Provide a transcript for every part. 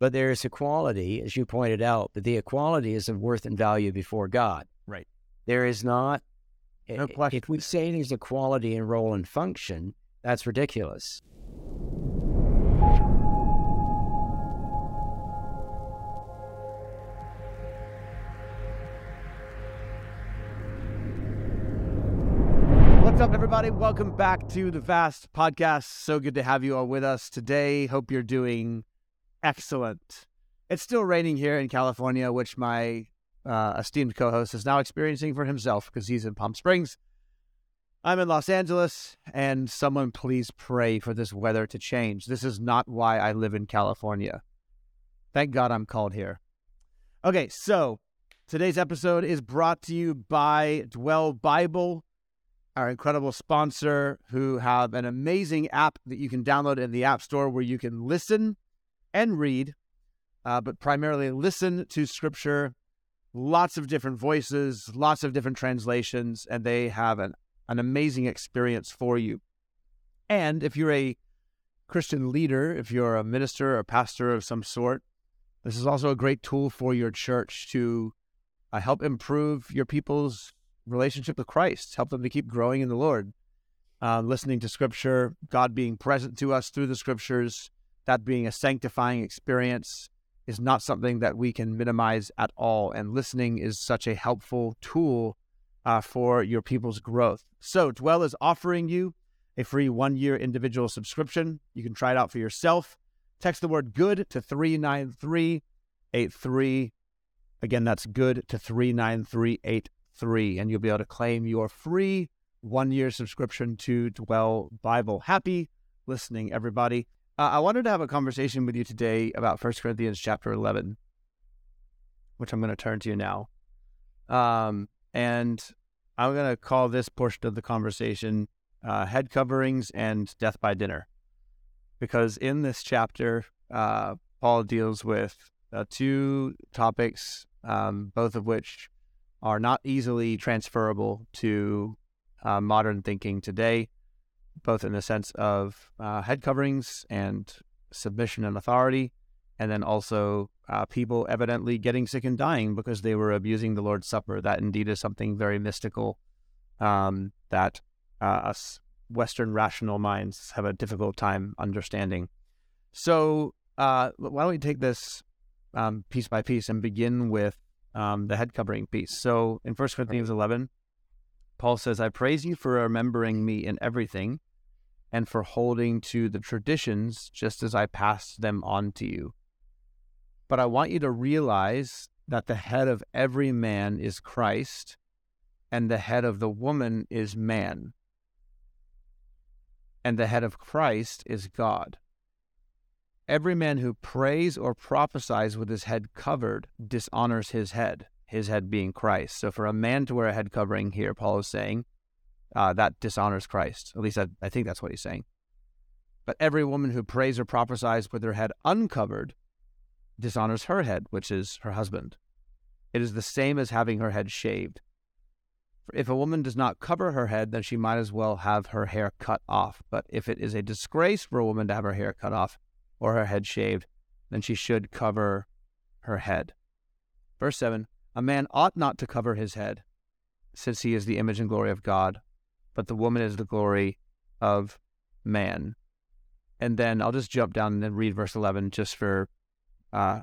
But there is equality, as you pointed out, but the equality is of worth and value before God. Right. There is not, No question. if we say there's equality in role and function, that's ridiculous. What's up, everybody? Welcome back to the Vast Podcast. So good to have you all with us today. Hope you're doing excellent. It's still raining here in California, which my uh, esteemed co host is now experiencing for himself because he's in Palm Springs. I'm in Los Angeles, and someone please pray for this weather to change. This is not why I live in California. Thank God I'm called here. Okay, so today's episode is brought to you by Dwell Bible our incredible sponsor who have an amazing app that you can download in the App Store where you can listen and read, uh, but primarily listen to scripture, lots of different voices, lots of different translations, and they have an, an amazing experience for you. And if you're a Christian leader, if you're a minister or pastor of some sort, this is also a great tool for your church to uh, help improve your people's relationship with Christ, help them to keep growing in the Lord. Uh, listening to Scripture, God being present to us through the Scriptures, that being a sanctifying experience is not something that we can minimize at all. And listening is such a helpful tool uh, for your people's growth. So, Dwell is offering you a free one year individual subscription. You can try it out for yourself. Text the word good to 39383. Again, that's good to 39383, and you'll be able to claim your free one year subscription to Dwell Bible. Happy listening, everybody. Uh, I wanted to have a conversation with you today about 1 Corinthians chapter 11, which I'm going to turn to you now. Um, and I'm going to call this portion of the conversation uh, Head Coverings and Death by Dinner. Because in this chapter, uh, Paul deals with uh, two topics, um, both of which are not easily transferable to uh, modern thinking today, both in the sense of uh, head coverings and submission and authority, and then also uh, people evidently getting sick and dying because they were abusing the Lord's Supper. That indeed is something very mystical um, that uh, us Western rational minds have a difficult time understanding. So, uh, why don't we take this um, piece by piece and begin with um, the head covering piece? So, in 1 Corinthians 11, Paul says, I praise you for remembering me in everything and for holding to the traditions just as I passed them on to you. But I want you to realize that the head of every man is Christ, and the head of the woman is man, and the head of Christ is God. Every man who prays or prophesies with his head covered dishonors his head, his head being Christ. So for a man to wear a head covering here, Paul is saying, uh, that dishonors Christ. At least I, I think that's what he's saying. But every woman who prays or prophesies with her head uncovered dishonors her head, which is her husband. It is the same as having her head shaved. For if a woman does not cover her head, then she might as well have her hair cut off. But if it is a disgrace for a woman to have her hair cut off or her head shaved, then she should cover her head. Verse 7 A man ought not to cover his head, since he is the image and glory of God, but the woman is the glory of man. And then I'll just jump down and then read verse 11 just for uh,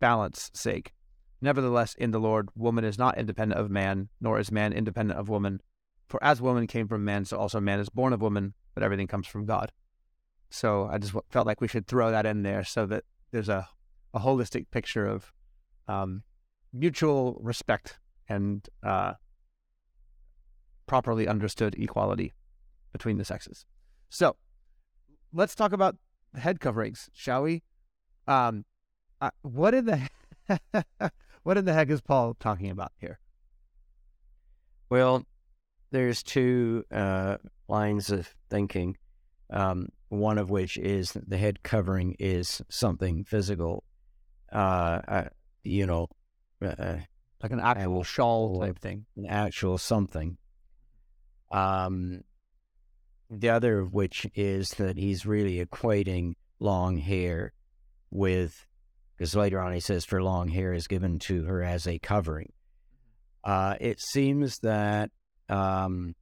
balance sake. Nevertheless, in the Lord, woman is not independent of man, nor is man independent of woman. For as woman came from man, so also man is born of woman, but everything comes from God. So I just felt like we should throw that in there so that there's a, a holistic picture of um, mutual respect and uh, properly understood equality between the sexes. So let's talk about head coverings, shall we? Um, uh, what in the what in the heck is Paul talking about here? Well, there's two uh, lines of thinking. Um, one of which is that the head covering is something physical. Uh, uh, you know, uh, Like an actual shawl type thing. an actual something. Um, the other of which is that he's really equating long hair with because later on he says, "For long hair is given to her as a covering." Uh, it seems that um,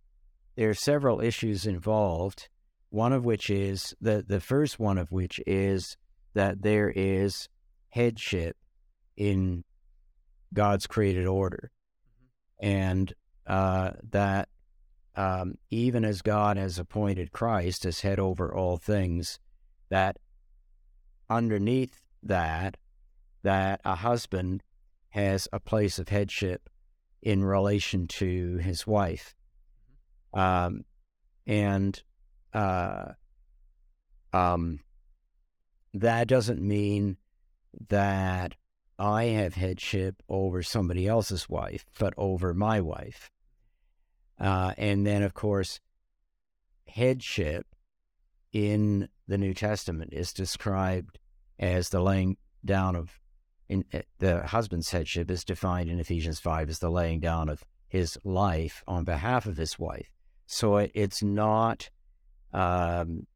there are several issues involved. One of which is the the first one of which is that there is headship in God's created order, and uh, that um, even as God has appointed Christ as head over all things, that underneath that, that a husband has a place of headship in relation to his wife. Um, and uh, um, that doesn't mean that I have headship over somebody else's wife, but over my wife. Uh, and then, of course, headship in the New Testament is described as the laying down of in, uh, the husband's headship is defined in Ephesians 5 as the laying down of his life on behalf of his wife. So it, it's not um,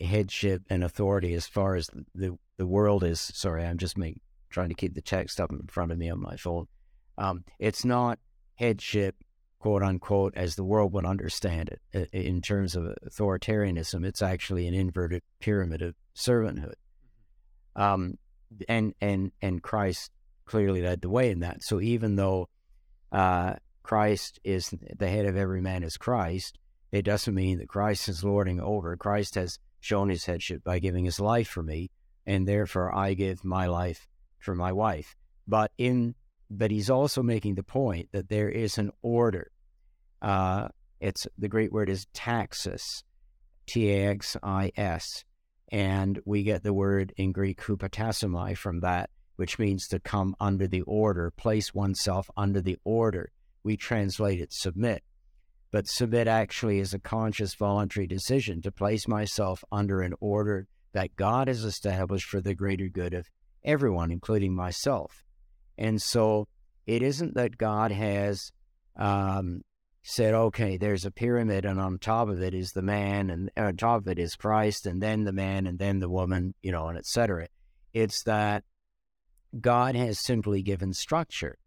headship and authority as far as the, the world is. Sorry, I'm just make, trying to keep the text up in front of me on my phone. Um, it's not headship quote unquote, as the world would understand it in terms of authoritarianism. It's actually an inverted pyramid of servanthood. Mm-hmm. Um, and, and, and Christ clearly led the way in that. So even though uh, Christ is the head of every man is Christ, it doesn't mean that Christ is lording over. Christ has shown his headship by giving his life for me, and therefore I give my life for my wife. But in but he's also making the point that there is an order. Uh, it's the great word is taxis, T A X I S, and we get the word in Greek hupotasomai from that, which means to come under the order, place oneself under the order. We translate it submit, but submit actually is a conscious, voluntary decision to place myself under an order that God has established for the greater good of everyone, including myself. And so it isn't that God has um, said, okay, there's a pyramid, and on top of it is the man, and on top of it is Christ, and then the man, and then the woman, you know, and etc. It's that God has simply given structure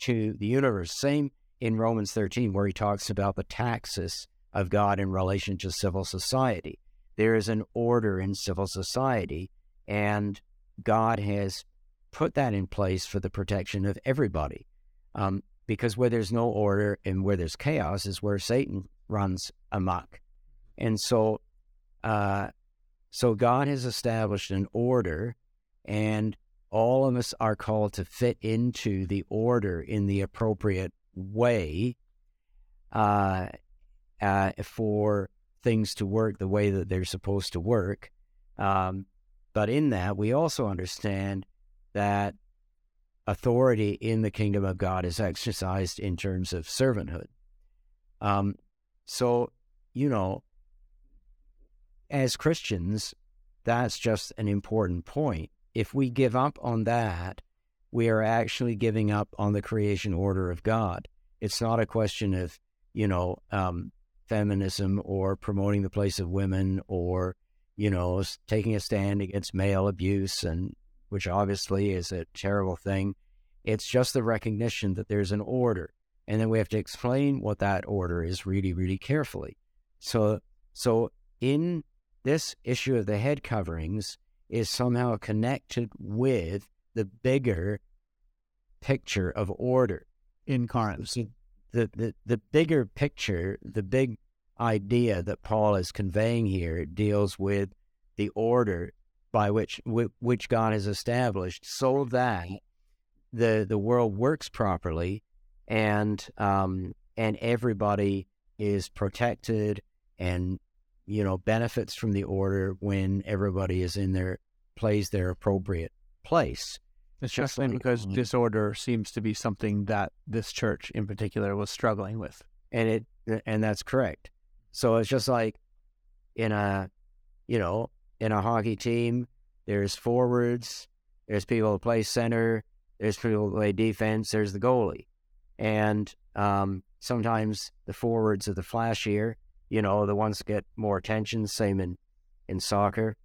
to the universe. Same in Romans 13, where he talks about the taxis of God in relation to civil society. There is an order in civil society, and God has put that in place for the protection of everybody. Um, because where there's no order and where there's chaos is where Satan runs amok. And so, uh, so God has established an order, and all of us are called to fit into the order in the appropriate way uh, uh, for things to work the way that they're supposed to work. Um, but in that, we also understand that authority in the kingdom of God is exercised in terms of servanthood. Um, so, you know, as Christians, that's just an important point. If we give up on that, we are actually giving up on the creation order of God. It's not a question of, you know, um, feminism or promoting the place of women or, you know, taking a stand against male abuse and which obviously is a terrible thing. It's just the recognition that there's an order. And then we have to explain what that order is really, really carefully. So, so in this issue of the head coverings is somehow connected with the bigger picture of order. Incarnate. So the, the, the bigger picture, the big idea that Paul is conveying here deals with the order by which which God has established, so that the the world works properly, and um, and everybody is protected and you know benefits from the order when everybody is in their plays their appropriate place. Especially because disorder seems to be something that this church in particular was struggling with. And it and that's correct. So it's just like in a you know, in a hockey team, there's forwards, there's people who play center, there's people who play defense, there's the goalie. And um, sometimes the forwards are the flashier, you know, the ones that get more attention, same in, in soccer.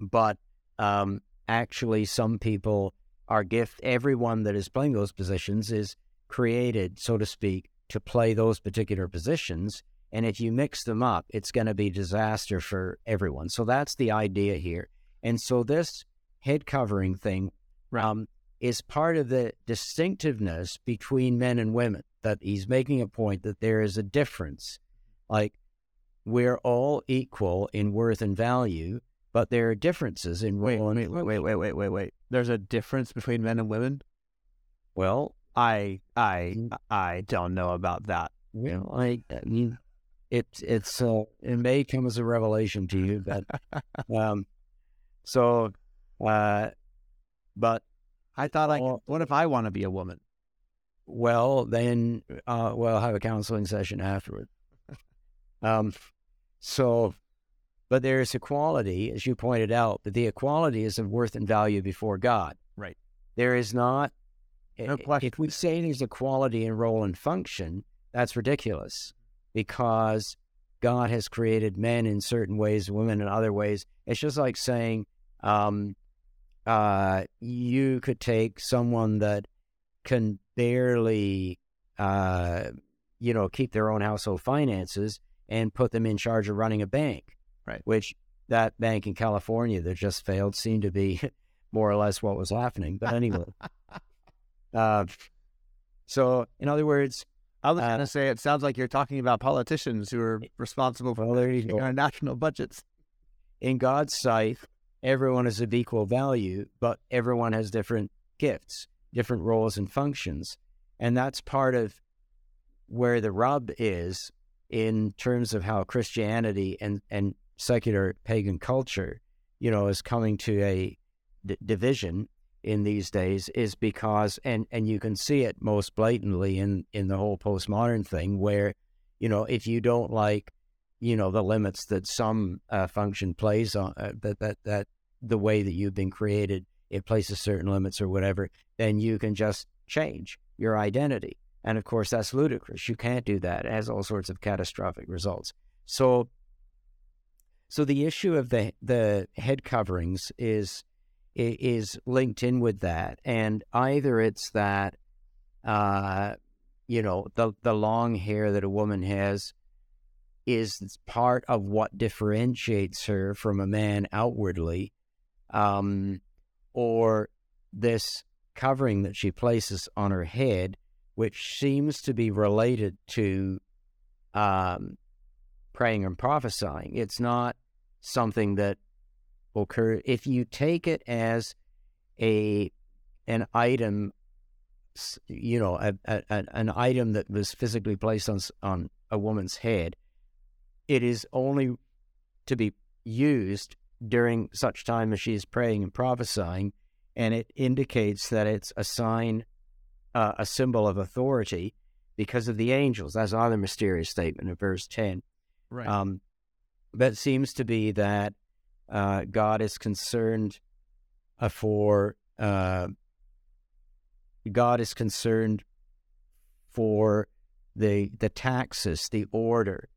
But um, actually some people are gift. Everyone that is playing those positions is created, so to speak, to play those particular positions. And if you mix them up, it's going to be disaster for everyone. So that's the idea here. And so this head covering thing um, is part of the distinctiveness between men and women. That he's making a point that there is a difference. Like we're all equal in worth and value, but there are differences in Wait, role wait, wait, wait, wait, wait, wait, wait. There's a difference between men and women. Well, I, I, Mm. I don't know about that. well, I, I mean, it's it's uh, it may come as a revelation to you, but um, so, uh, but I thought I. What if I want to be a woman? Well, then uh, we'll have a counseling session afterward. um, so, but there is equality, as you pointed out, but the equality is of worth and value before God. Right. There is not. No question. If we say there's equality in role and function, that's ridiculous, because God has created men in certain ways, women in other ways. It's just like saying, um, uh, you could take someone that can barely, uh, you know, keep their own household finances and put them in charge of running a bank. Right. Which that bank in California that just failed seemed to be more or less what was happening. But anyway, uh, so in other words, I was Uh, going to say it sounds like you're talking about politicians who are responsible for well, there you managing go. our national budgets. in God's sight, everyone is of equal value, but everyone has different gifts, different roles and functions. And that's part of where the rub is in terms of how Christianity and, and secular pagan culture, you know, is coming to a d- division in these days is because, and, and you can see it most blatantly in, in the whole postmodern thing where, you know, if you don't like you know the limits that some uh, function plays on uh, that that that the way that you've been created it places certain limits or whatever then you can just change your identity. And of course that's ludicrous. You can't do that. It has all sorts of catastrophic results. So so the issue of the the head coverings is is linked in with that and either it's that uh you know the the long hair that a woman has is part of what differentiates her from a man outwardly, um, or this covering that she places on her head, which seems to be related to um, praying and prophesying. It's not something that occur if you take it as a an item, you know, a, a, an item that was physically placed on on a woman's head it is only to be used during such time as she is praying and prophesying, and it indicates that it's a sign, uh, a symbol of authority because of the angels. That's another mysterious statement in verse 10. Right. Um, it seems to be that uh, God is concerned uh, for, uh, God is concerned for the the taxis, the order,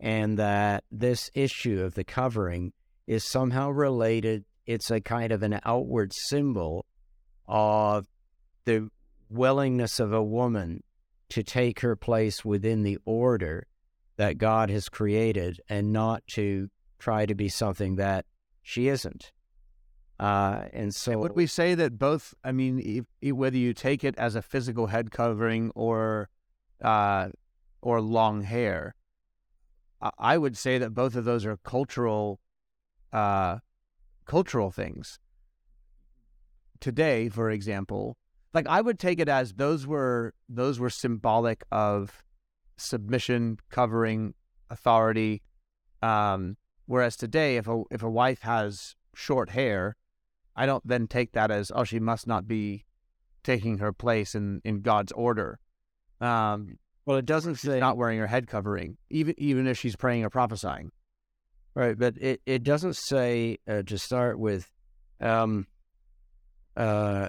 and that this issue of the covering is somehow related. It's a kind of an outward symbol of the willingness of a woman to take her place within the order that God has created and not to try to be something that she isn't. Uh, and so, Would we say that both? I mean, if, if- whether you take it as a physical head covering or, uh, or long hair, I, I would say that both of those are cultural, uh, cultural things. Today, for example, like I would take it as those were those were symbolic of submission, covering, authority. Um, whereas today, if a if a wife has short hair, I don't then take that as oh she must not be taking her place in in God's order. Um, well, it doesn't she's say not wearing her head covering, even even if she's praying or prophesying. Right, but it, it doesn't say uh, to start with. Um, uh,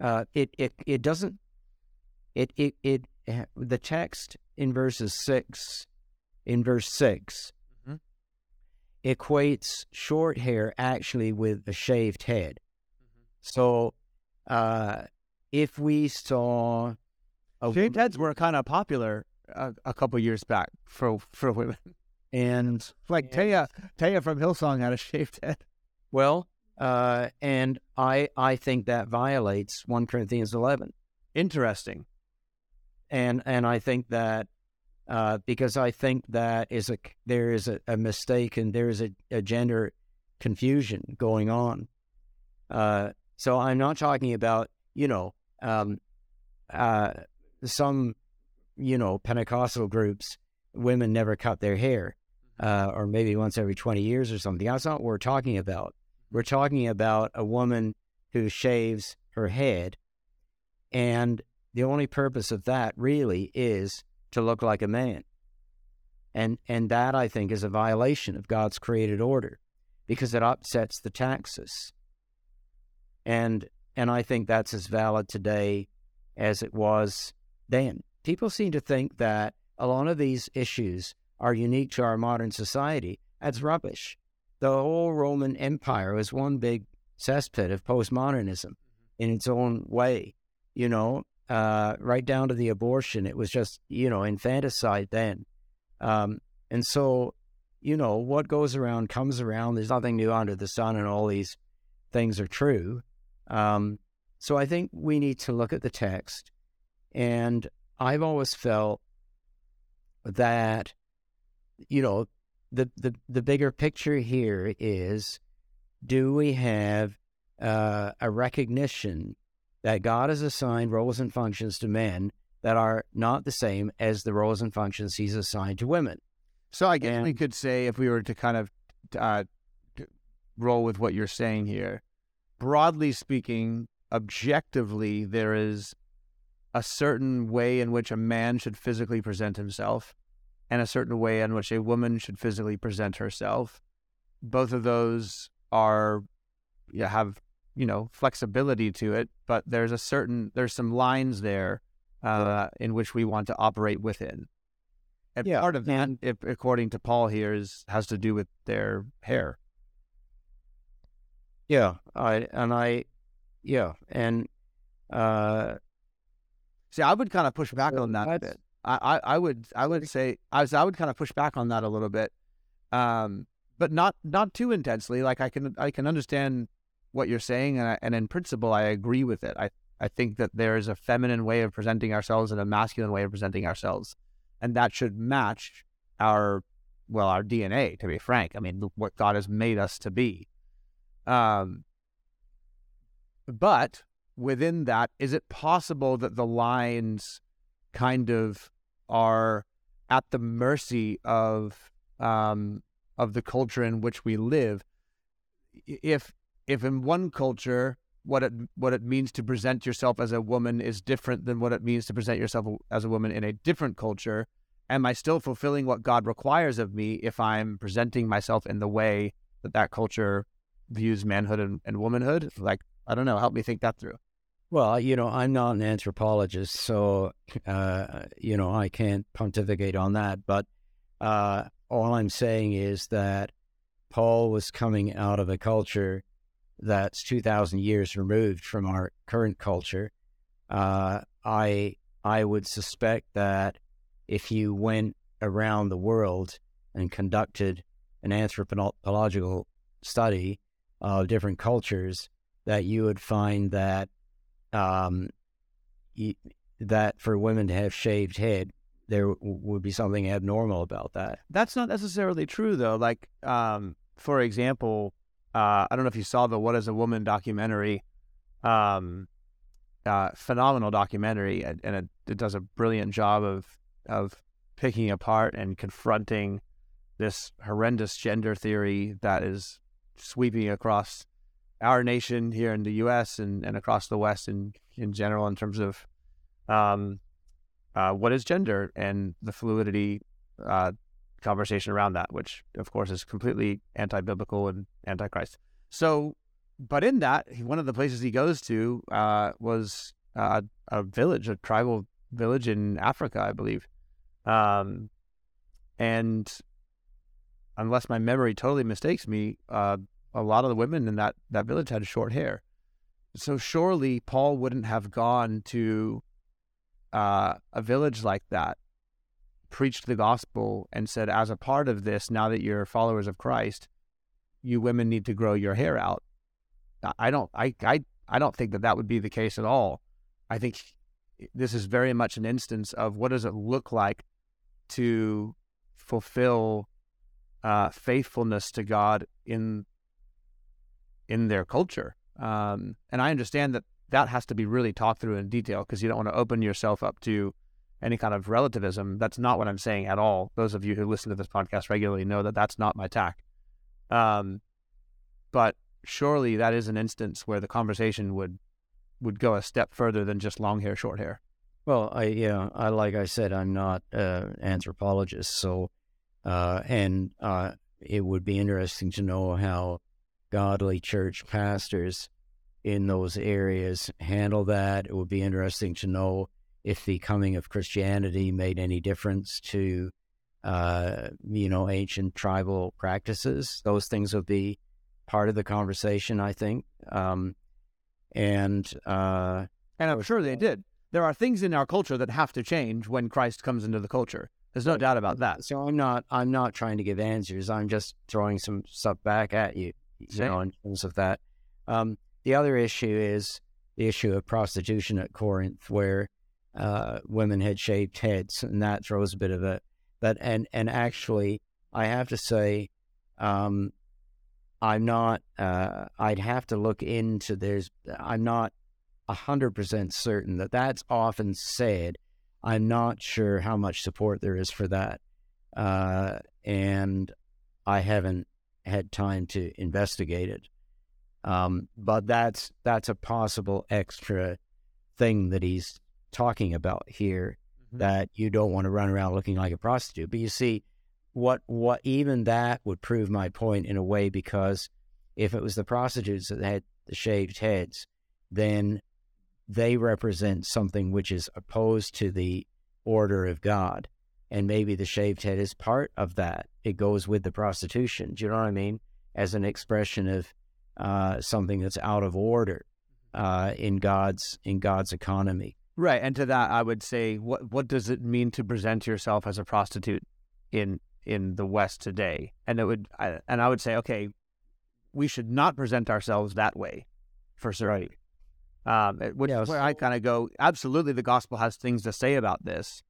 uh, it it it doesn't. It it it uh, the text in verses six, in verse 6 Mhm. equates short hair actually with a shaved head. So, uh, if we saw a Shaved heads were kind of popular a, a couple years back for for women. and Like Taya, Taya from Hillsong had a shaved head. well, uh, and I I think that violates one Corinthians eleven. Interesting. And and I think that uh, because I think that is a there is a, a mistake and there is a, a gender confusion going on. Uh, so I'm not talking about you know um, uh, some you know Pentecostal groups women never cut their hair uh, or maybe once every 20 years or something. That's not what we're talking about. We're talking about a woman who shaves her head and the only purpose of that really is to look like a man. And and that I think is a violation of God's created order because it upsets the taxis. And and I think that's as valid today as it was then. People seem to think that a lot of these issues are unique to our modern society. That's rubbish. The whole Roman Empire was one big cesspit of postmodernism mm-hmm. in its own way. You know, uh, right down to the abortion. It was just, you know, infanticide then. Um, and so, you know, what goes around comes around. There's nothing new under the sun, and all these things are true. Um, so I think we need to look at the text. And I've always felt that, you know, the, the, the bigger picture here is do we have uh, a recognition that God has assigned roles and functions to men that are not the same as the roles and functions he's assigned to women. So I guess we could say, if we were to kind of uh, roll with what you're saying here, broadly speaking, objectively, there is a certain way in which a man should physically present himself, and a certain way in which a woman should physically present herself. Both of those are, yeah, have you know flexibility to it, but there's a certain there's some lines there uh, in which we want to operate within. And Yeah, part of that, and- if, according to Paul here, is has to do with their hair. Yeah, I and I, yeah, and uh, See, I would kind of push back on that a bit. I, I, I would I would say I was I would kind of push back on that a little bit, um, but not not too intensely. Like I can I can understand what you're saying, and I, and in principle I agree with it. I I think that there is a feminine way of presenting ourselves and a masculine way of presenting ourselves, and that should match our well our DNA. To be frank, I mean what God has made us to be. Um, but within that, is it possible that the lines kind of are at the mercy of um, of the culture in which we live? If if in one culture what it what it means to present yourself as a woman is different than what it means to present yourself as a woman in a different culture, am I still fulfilling what God requires of me if I'm presenting myself in the way that that culture views manhood and, and womanhood? Like I don't know, help me think that through. well, you know, I'm not an anthropologist, so uh, you know, I can't pontificate on that. But uh, all I'm saying is that Paul was coming out of a culture that's 2,000 years removed from our current culture. Uh, I I would suspect that if you went around the world and conducted an anthropological study of different cultures, that you would find that um, that for women to have shaved head, there would be something abnormal about that. That's not necessarily true, though. Like, um, for example, uh, I don't know if you saw the "What Is a Woman" documentary. Um, uh, phenomenal documentary, and, it, it does a brilliant job of of picking apart and confronting this horrendous gender theory that is sweeping across our nation here in the U.S. and, and across the West in in general in terms of um, uh, what is gender and the fluidity uh, conversation around that, which of course is completely anti-biblical and anti-Christ. So, but in that, one of the places he goes to uh, was uh, a village, a tribal village in Africa, I believe, um, and unless my memory totally mistakes me, uh, a lot of the women in that that village had short hair. So surely Paul wouldn't have gone to uh, a village like that, preached the gospel, and said, as a part of this, now that you're followers of Christ, you women need to grow your hair out. I don't, I, I, I don't think that that would be the case at all. I think this is very much an instance of what does it look like to fulfill uh, faithfulness to God in in their culture. Um, and I understand that that has to be really talked through in detail because you don't want to open yourself up to any kind of relativism. That's not what I'm saying at all. Those of you who listen to this podcast regularly know that that's not my tack. Um, but surely that is an instance where the conversation would would go a step further than just long hair, short hair. Well, I yeah, I like I said, I'm not an anthropologist, so uh, and uh, it would be interesting to know how godly church pastors in those areas handle that. It would be interesting to know if the coming of Christianity made any difference to, uh, you know, ancient tribal practices. Those things would be part of the conversation, I think. Um, and uh, and I'm sure they did. There are things in our culture that have to change when Christ comes into the culture. There's no doubt about that. So I'm not I'm not trying to give answers. I'm just throwing some stuff back at you, you Same. know, in terms of that. Um, the other issue is the issue of prostitution at Corinth, where uh, women had shaved heads, and that throws a bit of a but and and actually, I have to say, um, I'm not. Uh, I'd have to look into. There's. I'm not hundred percent certain that that's often said I'm not sure how much support there is for that. Uh, and I haven't had time to investigate it. Um, but that's that's a possible extra thing that he's talking about here mm-hmm. that you don't want to run around looking like a prostitute. But you see, what what even that would prove my point in a way because if it was the prostitutes that had the shaved heads, then they represent something which is opposed to the order of God. And maybe the shaved head is part of that. It goes with the prostitution. Do you know what I mean? As an expression of uh, something that's out of order uh, in God's in God's economy. Right. And to that, I would say, what what does it mean to present yourself as a prostitute in in the West today? And it would, I, and I would say, okay, we should not present ourselves that way, for certain. Right. Um, which yeah, is where I kind of go, absolutely, the gospel has things to say about this,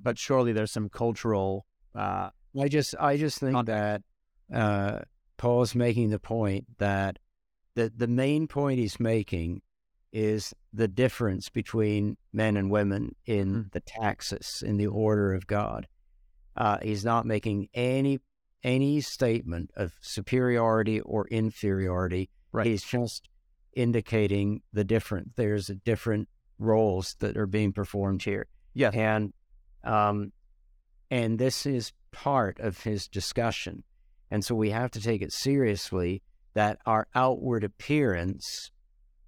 but surely there's some cultural. Uh, I just, I just think that uh, Paul's making the point that the the main point he's making is the difference between men and women in mm-hmm. the taxis in the order of God. Uh, he's not making any any statement of superiority or inferiority. Right. He's just indicating the different. There's different roles that are being performed here. Yeah, and um, and this is part of his discussion, and so we have to take it seriously that our outward appearance.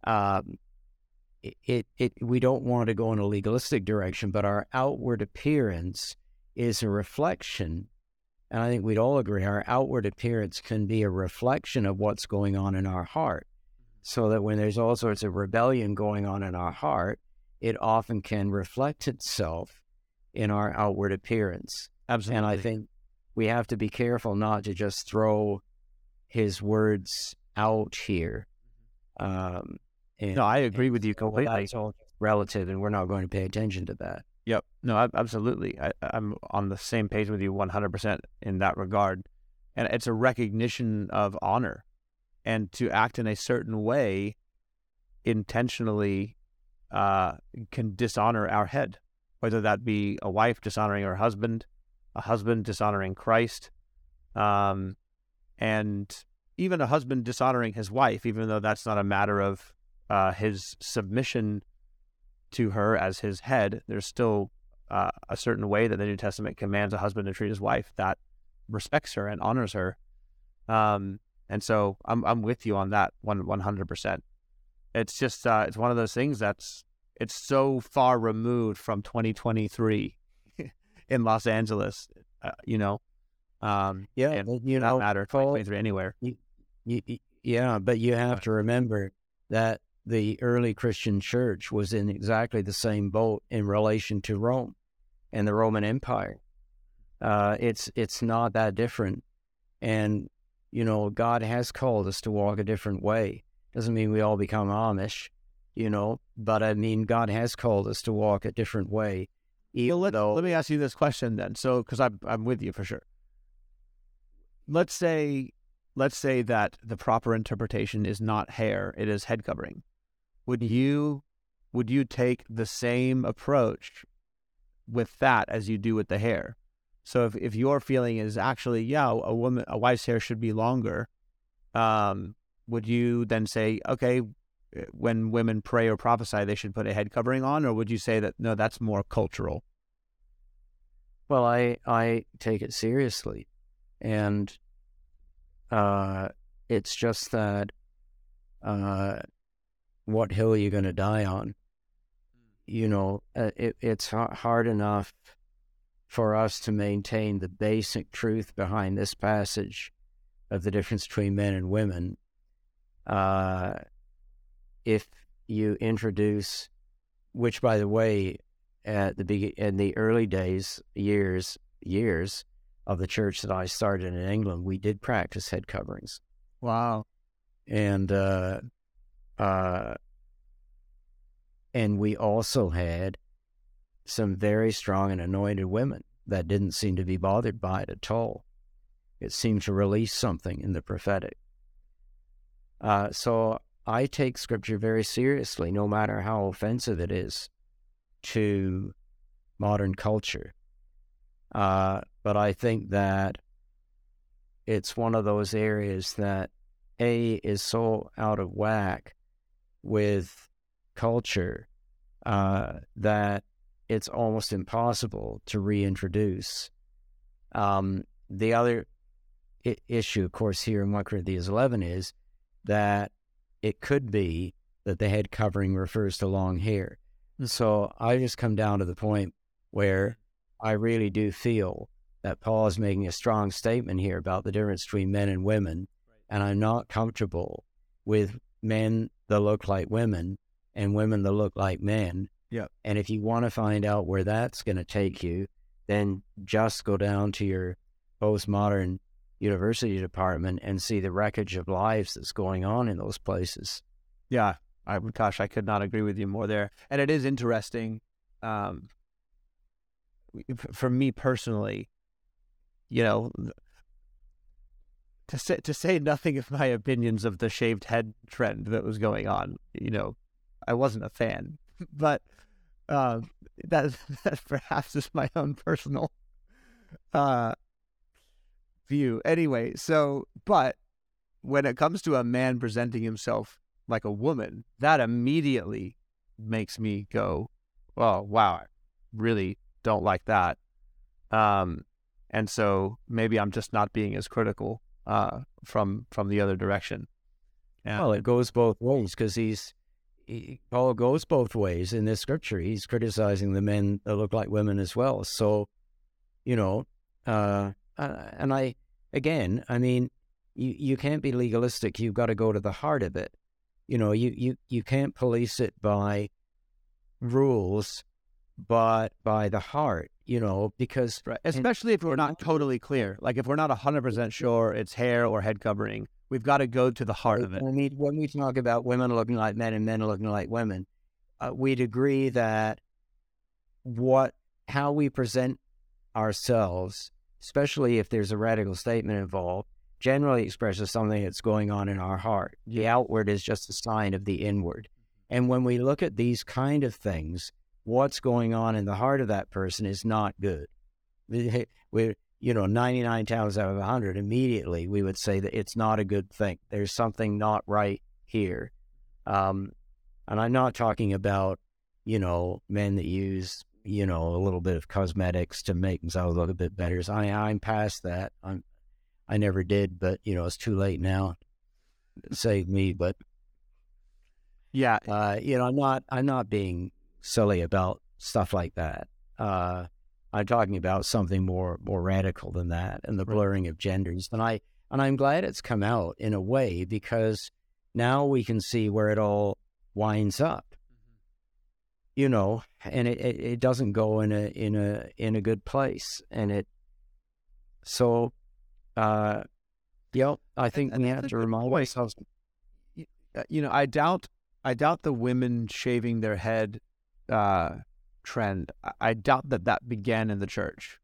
Um, it, it, it we don't want to go in a legalistic direction, but our outward appearance is a reflection and I think we'd all agree our outward appearance can be a reflection of what's going on in our heart so that when there's all sorts of rebellion going on in our heart, it often can reflect itself in our outward appearance. Absolutely. And I think we have to be careful not to just throw his words out here. Um, and, no, I agree with you completely. Well, that's all relative, and we're not going to pay attention to that. Yep. No, absolutely. I, I'm on the same page with you 100% in that regard. And it's a recognition of honor and to act in a certain way intentionally uh, can dishonor our head, whether that be a wife dishonoring her husband, a husband dishonoring Christ, um, and even a husband dishonoring his wife, even though that's not a matter of uh, his submission to her as his head. There's still uh, a certain way that the New Testament commands a husband to treat his wife that respects her and honors her. Um, and so I'm I'm with you on that one one hundred percent. It's just uh, it's one of those things that's it's so far removed from 2023 in Los Angeles, uh, you know, Um, Yeah, and you know, matter, Paul- 2023 anywhere. You, you, yeah, but you have to remember that the early Christian church was in exactly the same boat in relation to Rome and the Roman Empire. Uh, it's it's not that different, and you know God has called us to walk a different way. Doesn't mean we all become Amish, you know, but I mean God has called us to walk a different way. Well, let, though, let me ask you this question then. So, because I'm I'm with you for sure. Let's say, let's say that the proper interpretation is not hair; it is head covering. Would you, would you take the same approach with that as you do with the hair? So, if if your feeling is actually, yeah, a woman, a wife's hair should be longer, um, would you then say, okay, when women pray or prophesy, they should put a head covering on, or would you say that no, that's more cultural? Well, I I take it seriously, and uh, it's just that uh, what hill are you going to die on? You know, uh, it, it's hard enough for us to maintain the basic truth behind this passage of the difference between men and women. Uh, if you introduce, which by the way, at the be- in the early days, years, years of the church that I started in England, we did practice head coverings, Wow. and uh, uh, and we also had some very strong and anointed women that didn't seem to be bothered by it at all. It seemed to release something in the prophetic. Uh, so I take scripture very seriously, no matter how offensive it is to modern culture. Uh, but I think that it's one of those areas that A is so out of whack with culture uh, that it's almost impossible to reintroduce. Um, the other I- issue, of course, here in 1 Corinthians 11 is that it could be that the head covering refers to long hair. So I just come down to the point where I really do feel that Paul is making a strong statement here about the difference between men and women. And I'm not comfortable with men that look like women and women that look like men. Yeah. And if you want to find out where that's going to take you, then just go down to your postmodern university department and see the wreckage of lives that's going on in those places. Yeah. I gosh, I could not agree with you more there. And it is interesting. Um, for me personally, you know, to say to say nothing of my opinions of the shaved head trend that was going on, you know, I wasn't a fan, but uh, that that perhaps is my own personal uh, view. Anyway, so but when it comes to a man presenting himself like a woman, that immediately makes me go, "Oh, wow, I really don't like that." Um, and so maybe I'm just not being as critical uh, from from the other direction. Well, it goes both ways because he's he, Paul goes both ways in this scripture. He's criticizing the men that look like women as well. So, you know, uh, uh, and I again, I mean, you you can't be legalistic. You've got to go to the heart of it. You know, you you you can't police it by rules, but by the heart. You know, because Right. Especially if we're not totally clear. Like if we're not 100% sure it's hair or head covering, we've got to go to the heart of it. When we, when we talk about women looking like men and men looking like women, uh, we'd agree that what how we present ourselves, especially if there's a radical statement involved, generally expresses something that's going on in our heart. The outward is just a sign of the inward. And when we look at these kind of things, what's going on in the heart of that person is not good. We, you know, 99 times out of 100, immediately we would say that it's not a good thing. There's something not right here. Um, and I'm not talking about, you know, men that use, you know, a little bit of cosmetics to make themselves look a bit better. So I, I'm past that. I'm, I never did, but, you know, it's too late now. Save me. But, Yeah. uh, you know, I'm not, I'm not being silly about stuff like that. Uh, I'm talking about something more more radical than that, and the blurring of genders. And I and I'm glad it's come out in a way because now we can see where it all winds up. You know, and it, it, it doesn't go in a in a in a good place, and it so. uh yeah, I think and we have to remind ourselves. Uh, you know, I doubt, I doubt the women shaving their head uh, trend. I- doubt that that began in the church.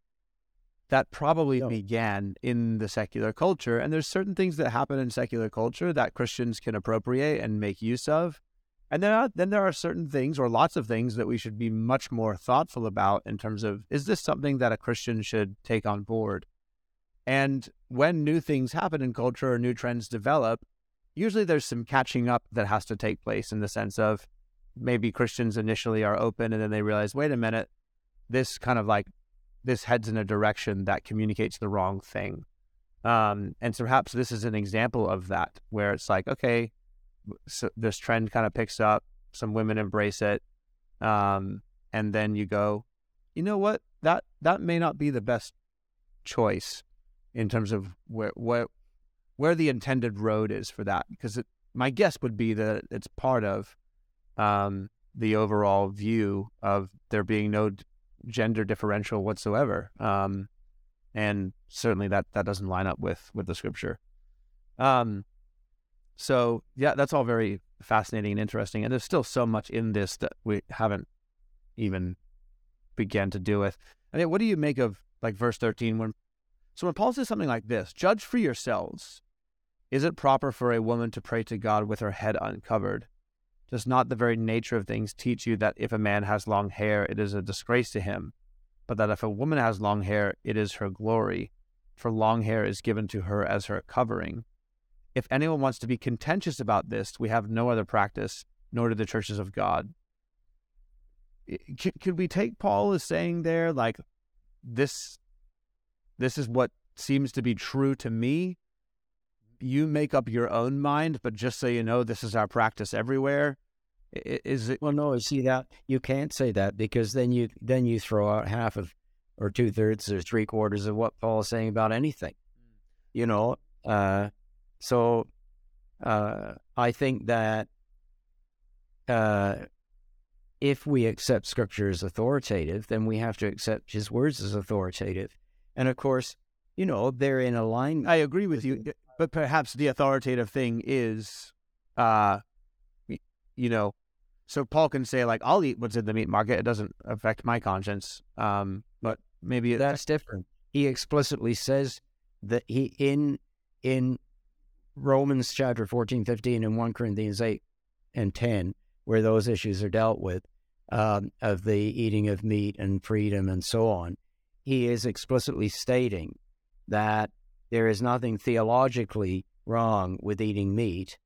That probably No. began in the secular culture, and there's certain things that happen in secular culture that Christians can appropriate and make use of, and then are, then there are certain things or lots of things that we should be much more thoughtful about in terms of is this something that a Christian should take on board? And when new things happen in culture or new trends develop, usually there's some catching up that has to take place in the sense of maybe Christians initially are open and then they realize, wait a minute, this kind of like this heads in a direction that communicates the wrong thing. Um, and so perhaps this is an example of that, where it's like, okay, so this trend kind of picks up, some women embrace it, um, and then you go, you know what, that that may not be the best choice in terms of where where where the intended road is for that because it, my guess would be that it's part of um, the overall view of there being no gender differential whatsoever um, and certainly that that doesn't line up with with the scripture um, so yeah that's all very fascinating and interesting and there's still so much in this that we haven't even began to do with I mean, what do you make of like verse 13 when so when Paul says something like this, judge for yourselves. Is it proper for a woman to pray to God with her head uncovered? Does not the very nature of things teach you that if a man has long hair, it is a disgrace to him, but that if a woman has long hair, it is her glory, for long hair is given to her as her covering? If anyone wants to be contentious about this, we have no other practice, nor do the churches of God. Could we take Paul as saying there, like, this this is what seems to be true to me. You make up your own mind, but just so you know, this is our practice everywhere. Is it? Well, no, see that you can't say that because then you then you throw out half of, or two thirds or three quarters of what Paul is saying about anything. You know, uh, so uh, I think that uh, if we accept Scripture as authoritative, then we have to accept His words as authoritative, and of course, you know, they're in alignment. I agree with you, but perhaps the authoritative thing is, uh, you know, so Paul can say like, "I'll eat what's in the meat market; it doesn't affect my conscience." Um, but maybe it, That's different. He explicitly says that he in in Romans chapter 14, 15, and 1 Corinthians 8 and 10, where those issues are dealt with, um, of the eating of meat and freedom and so on, he is explicitly stating that there is nothing theologically wrong with eating meat,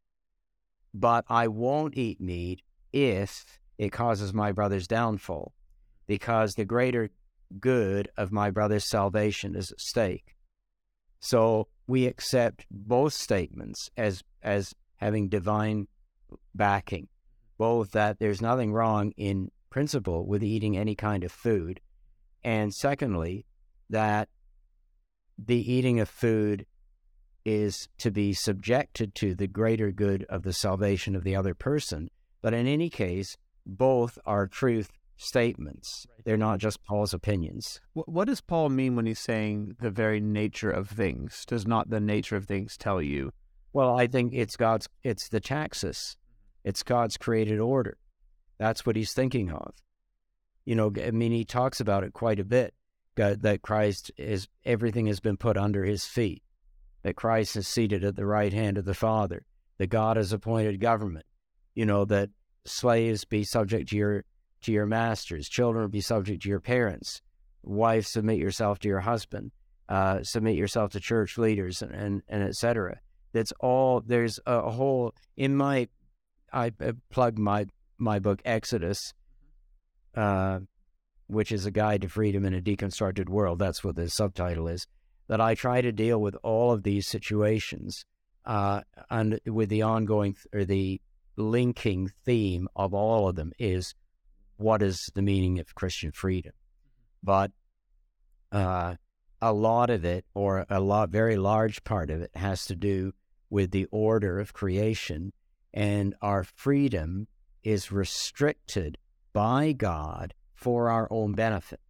but I won't eat meat if it causes my brother's downfall, because the greater good of my brother's salvation is at stake. So we accept both statements as as having divine backing, both that there's nothing wrong in principle with eating any kind of food, and secondly, that the eating of food is to be subjected to the greater good of the salvation of the other person. But in any case, both are truth statements. They're not just Paul's opinions. Wh- What does Paul mean when he's saying the very nature of things? Does not the nature of things tell you? Well, I think it's God's, it's the taxis, mm-hmm. it's God's created order. That's what he's thinking of. You know, I mean, he talks about it quite a bit. God, that Christ is everything has been put under his feet. That Christ is seated at the right hand of the Father. That God has appointed government. You know that slaves be subject to your to your masters. Children be subject to your parents. Wives submit yourself to your husband. Uh, submit yourself to church leaders and and, and etc. That's all. There's a, a whole in my. I, I plug my my book Exodus, uh, which is a guide to freedom in a deconstructed world. That's what the subtitle is. That I try to deal with all of these situations, uh, and with the ongoing or the linking theme of all of them is what is the meaning of Christian freedom. But uh, a lot of it, or a lot, very large part of it, has to do with the order of creation, and our freedom is restricted by God for our own benefit.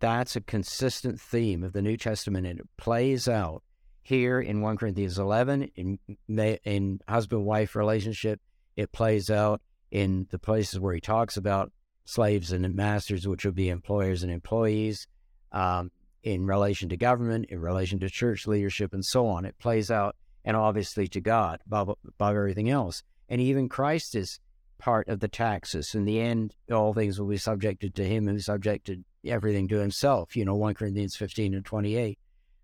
That's a consistent theme of the New Testament, and it plays out here in 1 Corinthians 11 in, in husband wife relationship. It plays out in the places where he talks about slaves and masters, which would be employers and employees, um, in relation to government, in relation to church leadership, and so on. It plays out, and obviously to God above, above everything else. And even Christ is part of the taxis. In the end, all things will be subjected to him who subjected everything to himself, you know, 1 Corinthians 15 and 28.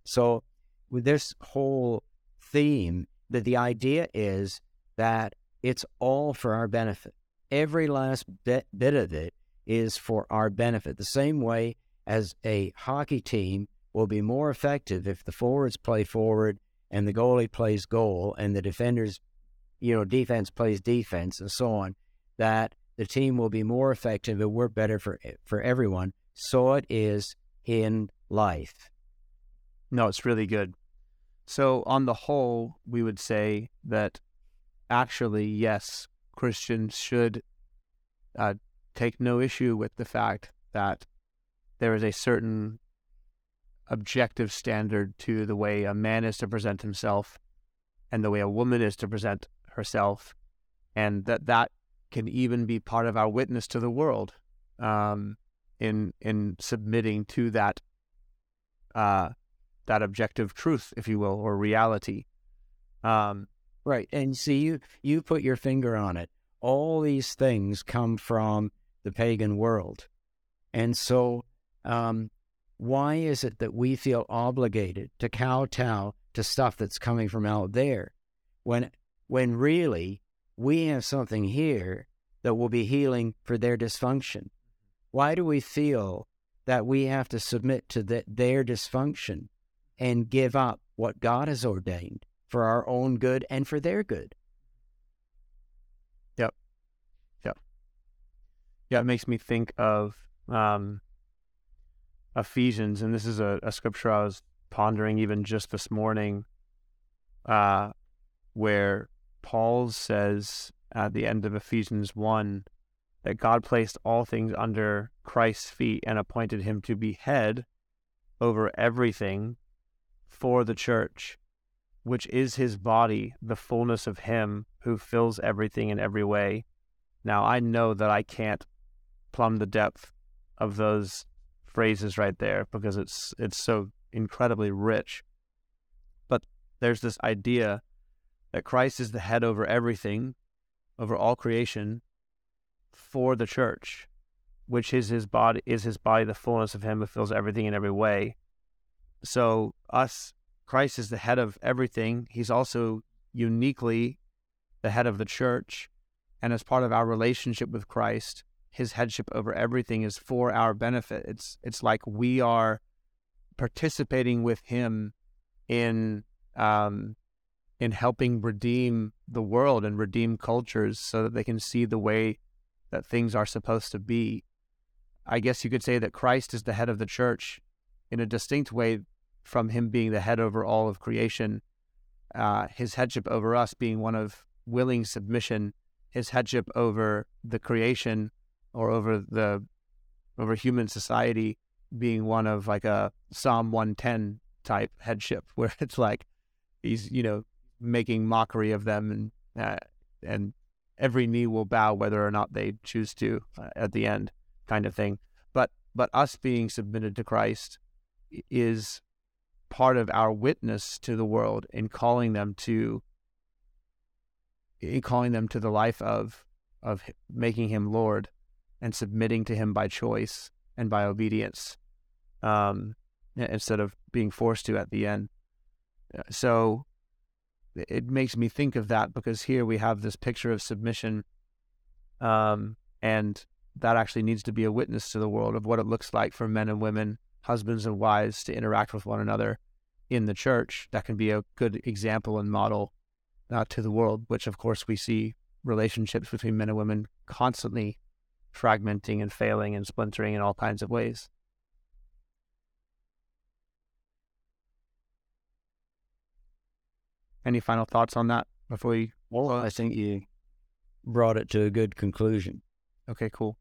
So, with this whole theme, that the idea is that it's all for our benefit. Every last bit, bit of it is for our benefit. The same way as a hockey team will be more effective if the forwards play forward and the goalie plays goal and the defenders, you know, defense plays defense and so on, that the team will be more effective and work better for for everyone. So it is in life. No, it's really good. So on the whole, we would say that actually, yes, Christians should uh, take no issue with the fact that there is a certain objective standard to the way a man is to present himself and the way a woman is to present herself, and that that can even be part of our witness to the world um, in in submitting to that uh, that objective truth, if you will, or reality. Um, right, and see, you you put your finger on it. All these things come from the pagan world, and so um, why is it that we feel obligated to kowtow to stuff that's coming from out there, when when really we have something here that will be healing for their dysfunction. Why do we feel that we have to submit to the, their dysfunction and give up what God has ordained for our own good and for their good? Yep. Yep. Yeah, it makes me think of um, Ephesians, and this is a, a, scripture I was pondering even just this morning, uh, where Paul says at the end of Ephesians 1 that God placed all things under Christ's feet and appointed him to be head over everything for the church, which is his body, the fullness of him who fills everything in every way. Now, I know that I can't plumb the depth of those phrases right there because it's it's so incredibly rich. But there's this idea that Christ is the head over everything, over all creation, for the church, which is his body is his body, the fullness of him who fills everything in every way. So us, Christ is the head of everything. He's also uniquely the head of the church. And as part of our relationship with Christ, his headship over everything is for our benefit. It's it's like we are participating with him in um, in helping redeem the world and redeem cultures so that they can see the way that things are supposed to be. I guess you could say that Christ is the head of the church in a distinct way from him being the head over all of creation, uh, his headship over us being one of willing submission, his headship over the creation or over the over human society being one of like a Psalm 110 type headship where it's like he's you know making mockery of them, and uh, and every knee will bow whether or not they choose to uh, at the end, kind of thing. But but us being submitted to Christ is part of our witness to the world in calling them to in calling them to the life of of making him Lord and submitting to him by choice and by obedience um, instead of being forced to at the end. Uh, so it makes me think of that because here we have this picture of submission, um, and that actually needs to be a witness to the world of what it looks like for men and women, husbands and wives, to interact with one another in the church. That can be a good example and model uh, to the world, which of course we see relationships between men and women constantly fragmenting and failing and splintering in all kinds of ways. Any final thoughts on that before we? Well, I think you brought it to a good conclusion. Okay, cool.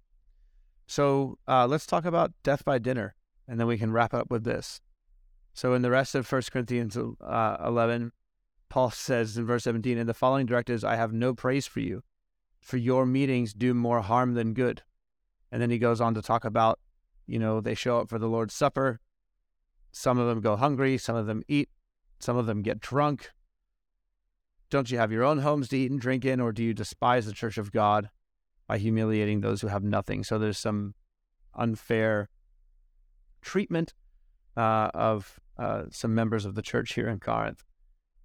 So uh, let's talk about death by dinner, and then we can wrap up with this. So in the rest of 1 Corinthians uh, 11, Paul says in verse 17, In the following directives, I have no praise for you, for your meetings do more harm than good. And then he goes on to talk about, you know, they show up for the Lord's Supper. Some of them go hungry, some of them eat, some of them get drunk. Don't you have your own homes to eat and drink in, or do you despise the church of God by humiliating those who have nothing? So there's some unfair treatment uh, of uh, some members of the church here in Corinth.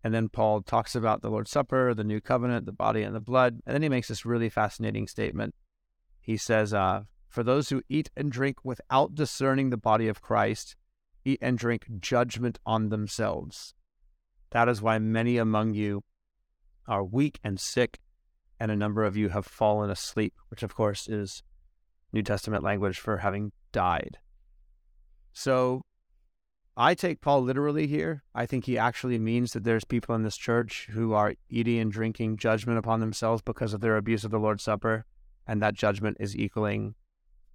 And then Paul talks about the Lord's Supper, the new covenant, the body and the blood. And then he makes this really fascinating statement. He says, uh, For those who eat and drink without discerning the body of Christ, eat and drink judgment on themselves. That is why many among you are weak and sick, and a number of you have fallen asleep, which of course is New Testament language for having died. So I take Paul literally here. I think he actually means that there's people in this church who are eating and drinking judgment upon themselves because of their abuse of the Lord's Supper, and that judgment is equaling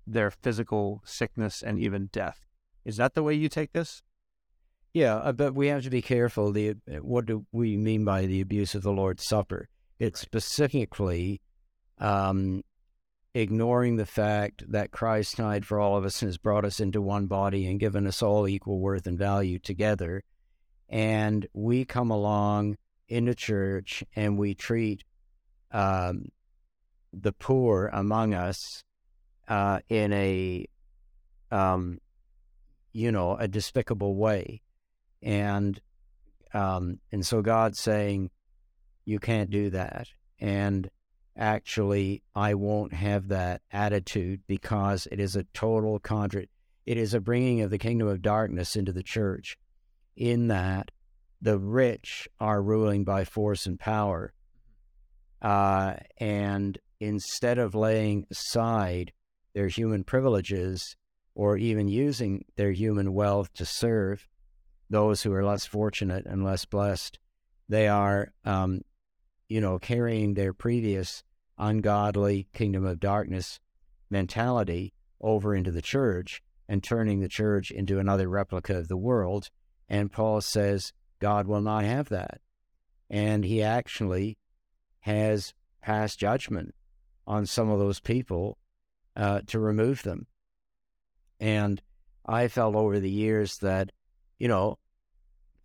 their physical sickness and even death. Is that the way you take this? Yeah, uh, but we have to be careful. The uh, what do we mean by the abuse of the Lord's Supper? It's specifically um, ignoring the fact that Christ died for all of us and has brought us into one body and given us all equal worth and value together. And we come along into church and we treat um, the poor among us uh, in a, um, you know, a despicable way. And um, and so God's saying, you can't do that. And actually I won't have that attitude because it is a total contra. It is a bringing of the kingdom of darkness into the church, in that the rich are ruling by force and power, uh, and instead of laying aside their human privileges or even using their human wealth to serve those who are less fortunate and less blessed, they are um, you know, carrying their previous ungodly kingdom of darkness mentality over into the church and turning the church into another replica of the world. And Paul says God will not have that. And he actually has passed judgment on some of those people uh, to remove them. And I felt over the years that, you know,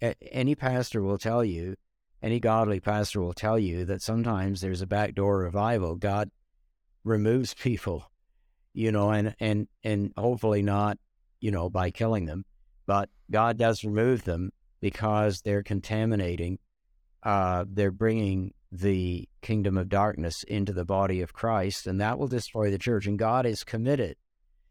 any pastor will tell you any godly pastor will tell you that sometimes there's a backdoor revival. God removes people, you know, and and and hopefully not, you know, by killing them, but God does remove them because they're contaminating. Uh, they're bringing the kingdom of darkness into the body of Christ, and that will destroy the church. And God is committed.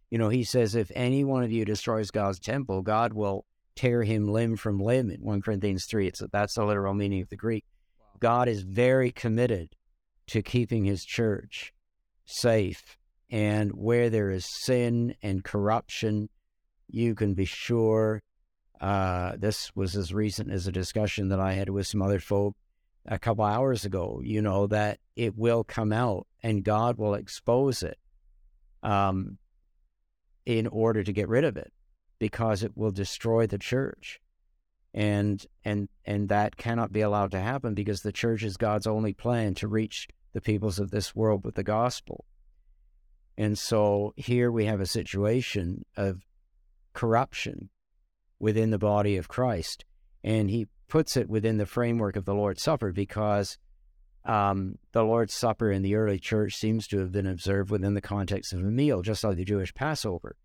You know, He says, if any one of you destroys God's temple, God will tear him limb from limb in 1 Corinthians 3. It's, that's the literal meaning of the Greek. Wow. God is very committed to keeping his church safe. And where there is sin and corruption, you can be sure. Uh, this was as recent as a discussion that I had with some other folk a couple hours ago, you know, that it will come out and God will expose it um, in order to get rid of it because it will destroy the church. And and and that cannot be allowed to happen because the church is God's only plan to reach the peoples of this world with the gospel. And so here we have a situation of corruption within the body of Christ. And he puts it within the framework of the Lord's Supper because um, the Lord's Supper in the early church seems to have been observed within the context of a meal, just like the Jewish Passover.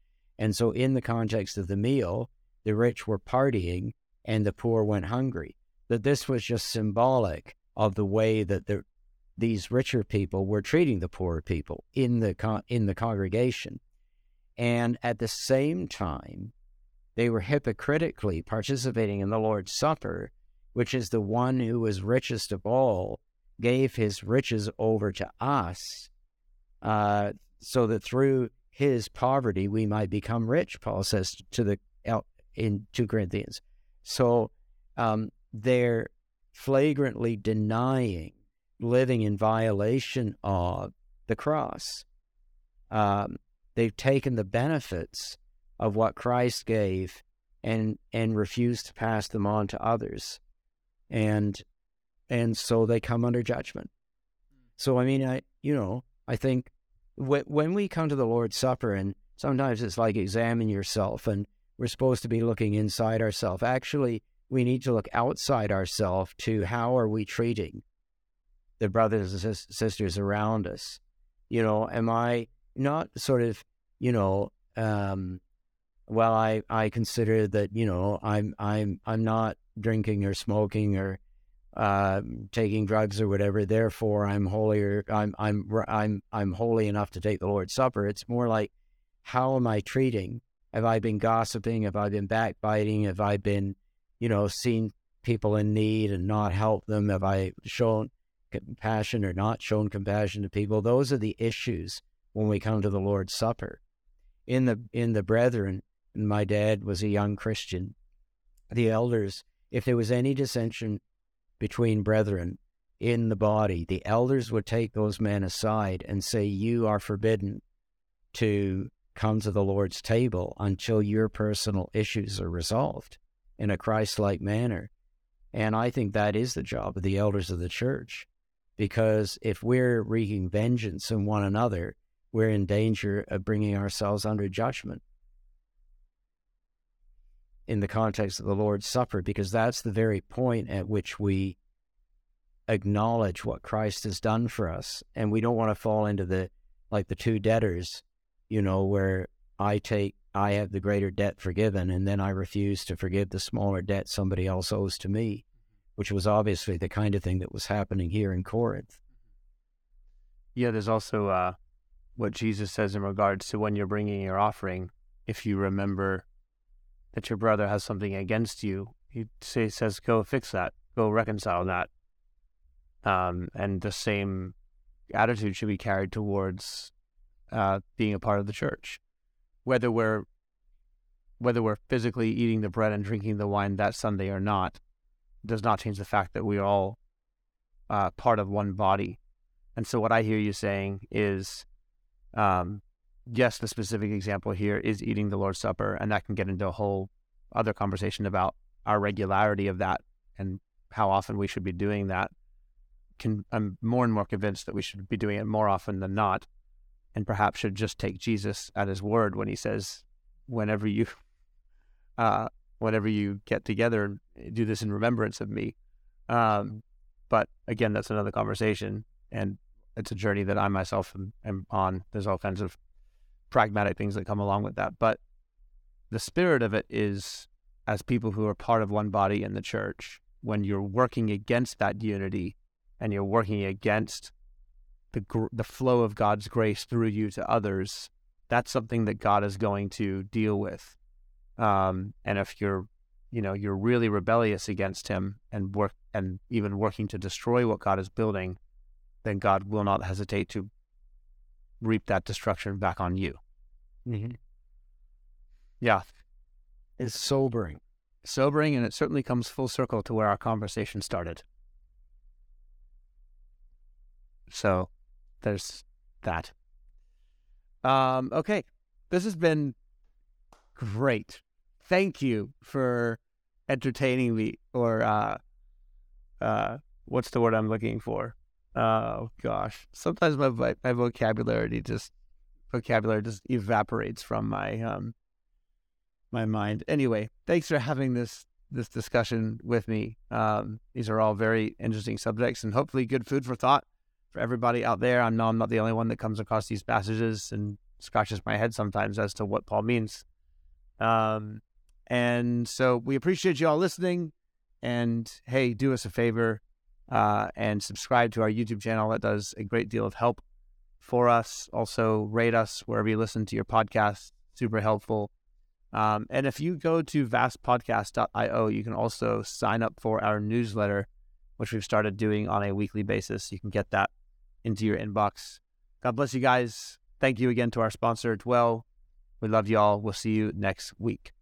And so, in the context of the meal, the rich were partying and the poor went hungry. That this was just symbolic of the way that the, these richer people were treating the poorer people in the con- in the congregation, and at the same time, they were hypocritically participating in the Lord's Supper, which is the one who was richest of all gave his riches over to us, uh, so that through his poverty we might become rich, Paul says to the in 2 Corinthians. So um, they're flagrantly denying, living in violation of the cross. Um, they've taken the benefits of what Christ gave and and refused to pass them on to others, and and so they come under judgment. So I mean, I you know I think when we come to the Lord's Supper, and sometimes it's like examine yourself, and we're supposed to be looking inside ourselves. Actually, we need to look outside ourselves to how are we treating the brothers and sisters around us. You know, am I not sort of you know um, well, I, I consider that you know I'm I'm I'm not drinking or smoking or uh, taking drugs or whatever. Therefore, I'm holier. I'm I'm I'm I'm holy enough to take the Lord's Supper. It's more like, how am I treating? Have I been gossiping? Have I been backbiting? Have I been, you know, seen people in need and not help them? Have I shown compassion or not shown compassion to people? Those are the issues when we come to the Lord's Supper. In the in the brethren, my dad was a young Christian, the elders, if there was any dissension between brethren in the body, the elders would take those men aside and say, You are forbidden to come to the Lord's table until your personal issues are resolved in a Christ like manner. And I think that is the job of the elders of the church. Because if we're wreaking vengeance on one another, we're in danger of bringing ourselves under judgment in the context of the Lord's Supper, because that's the very point at which we acknowledge what Christ has done for us. And we don't want to fall into the, like the two debtors, you know, where I take, I have the greater debt forgiven, and then I refuse to forgive the smaller debt somebody else owes to me, which was obviously the kind of thing that was happening here in Corinth. Yeah, there's also uh, what Jesus says in regards to when you're bringing your offering, if you remember that your brother has something against you, he say, says, go fix that, go reconcile that. Um, and the same attitude should be carried towards uh, being a part of the church, whether we're whether we're physically eating the bread and drinking the wine that Sunday or not, does not change the fact that we are all uh, part of one body. And so, what I hear you saying is, um, yes, the specific example here is eating the Lord's Supper, and that can get into a whole other conversation about our regularity of that and how often we should be doing that. Can, I'm more and more convinced that we should be doing it more often than not, and perhaps should just take Jesus at his word when he says, "Whenever you, uh, whenever you get together, do this in remembrance of me." Um, but again, that's another conversation, and it's a journey that I myself am, am on. There's all kinds of pragmatic things that come along with that. But the spirit of it is as people who are part of one body in the church, when you're working against that unity and you're working against the the flow of God's grace through you to others, that's something that God is going to deal with. Um, and if you're, you know, you're really rebellious against Him and work and even working to destroy what God is building, then God will not hesitate to reap that destruction back on you. Mm-hmm. Yeah. It's sobering. Sobering, and it certainly comes full circle to where our conversation started. So there's that. Um, okay. This has been great. Thank you for entertaining me or uh uh what's the word I'm looking for? Oh gosh. Sometimes my my vocabulary just vocabulary just evaporates from my um my mind. Anyway, thanks for having this this discussion with me. Um, these are all very interesting subjects and hopefully good food for thought for everybody out there. I know I'm not the only one that comes across these passages and scratches my head sometimes as to what Paul means. Um, and so we appreciate you all listening. And hey, do us a favor uh, and subscribe to our YouTube channel. That does a great deal of help for us. Also, rate us wherever you listen to your podcast. Super helpful. Um, and if you go to vastpodcast.io, you can also sign up for our newsletter, which we've started doing on a weekly basis. You can get that into your inbox. God bless you guys. Thank you again to our sponsor, Dwell. We love you all. We'll see you next week.